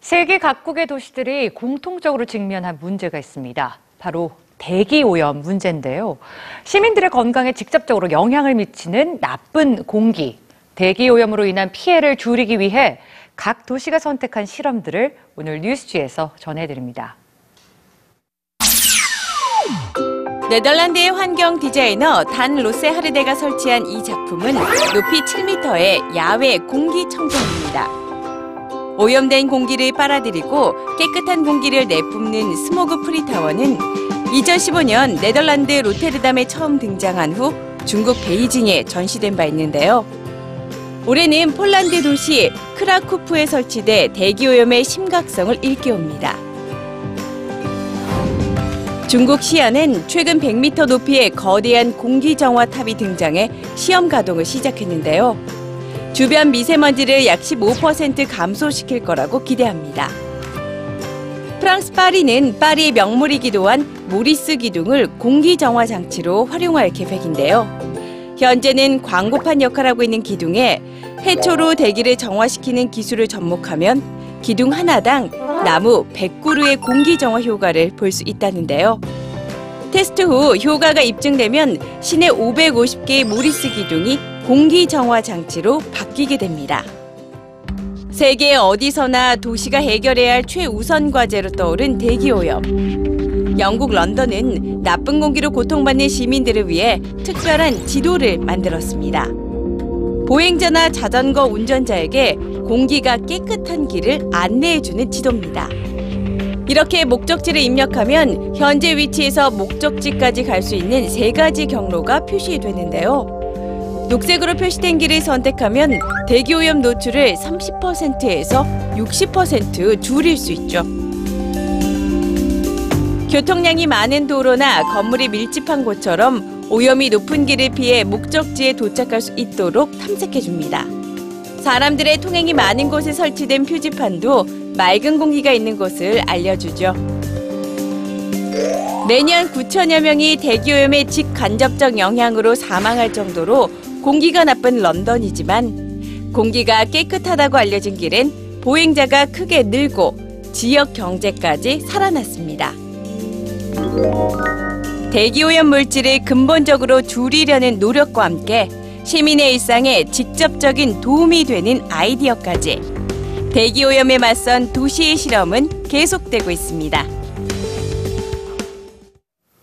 세계 각국의 도시들이 공통적으로 직면한 문제가 있습니다. 바로 대기 오염 문제인데요. 시민들의 건강에 직접적으로 영향을 미치는 나쁜 공기, 대기 오염으로 인한 피해를 줄이기 위해 각 도시가 선택한 실험들을 오늘 뉴스지에서 전해드립니다. 네덜란드의 환경 디자이너 단 로세 하르데가 설치한 이 작품은 높이 7m의 야외 공기 청정기입니다. 오염된 공기를 빨아들이고 깨끗한 공기를 내뿜는 스모그 프리타워는 2015년 네덜란드 로테르담에 처음 등장한 후 중국 베이징에 전시된 바 있는데요. 올해는 폴란드 도시 크라쿠프에 설치돼 대기오염의 심각성을 일깨웁니다. 중국 시안은 최근 100m 높이의 거대한 공기정화탑이 등장해 시험 가동을 시작했는데요. 주변 미세먼지를 약 15% 감소시킬 거라고 기대합니다. 프랑스 파리는 파리의 명물이기도 한 모리스 기둥을 공기정화 장치로 활용할 계획인데요. 현재는 광고판 역할하고 있는 기둥에 해초로 대기를 정화시키는 기술을 접목하면 기둥 하나당 나무 100그루의 공기 정화 효과를 볼 수 있다는데요. 테스트 후 효과가 입증되면 시내 550개의 모리스 기둥이 공기 정화 장치로 바뀌게 됩니다. 세계 어디서나 도시가 해결해야 할 최우선 과제로 떠오른 대기 오염. 영국 런던은 나쁜 공기로 고통받는 시민들을 위해 특별한 지도를 만들었습니다. 보행자나 자전거 운전자에게 공기가 깨끗한 길을 안내해주는 지도입니다. 이렇게 목적지를 입력하면 현재 위치에서 목적지까지 갈 수 있는 세 가지 경로가 표시되는데요. 녹색으로 표시된 길을 선택하면 대기오염 노출을 30%에서 60% 줄일 수 있죠. 교통량이 많은 도로나 건물이 밀집한 곳처럼 오염이 높은 길을 피해 목적지에 도착할 수 있도록 탐색해 줍니다. 사람들의 통행이 많은 곳에 설치된 표지판도 맑은 공기가 있는 곳을 알려주죠. 매년 9천여 명이 대기오염의 직간접적 영향으로 사망할 정도로 공기가 나쁜 런던이지만 공기가 깨끗하다고 알려진 길엔 보행자가 크게 늘고 지역 경제까지 살아났습니다. 대기오염 물질을 근본적으로 줄이려는 노력과 함께 시민의 일상에 직접적인 도움이 되는 아이디어까지 대기오염에 맞선 도시의 실험은 계속되고 있습니다.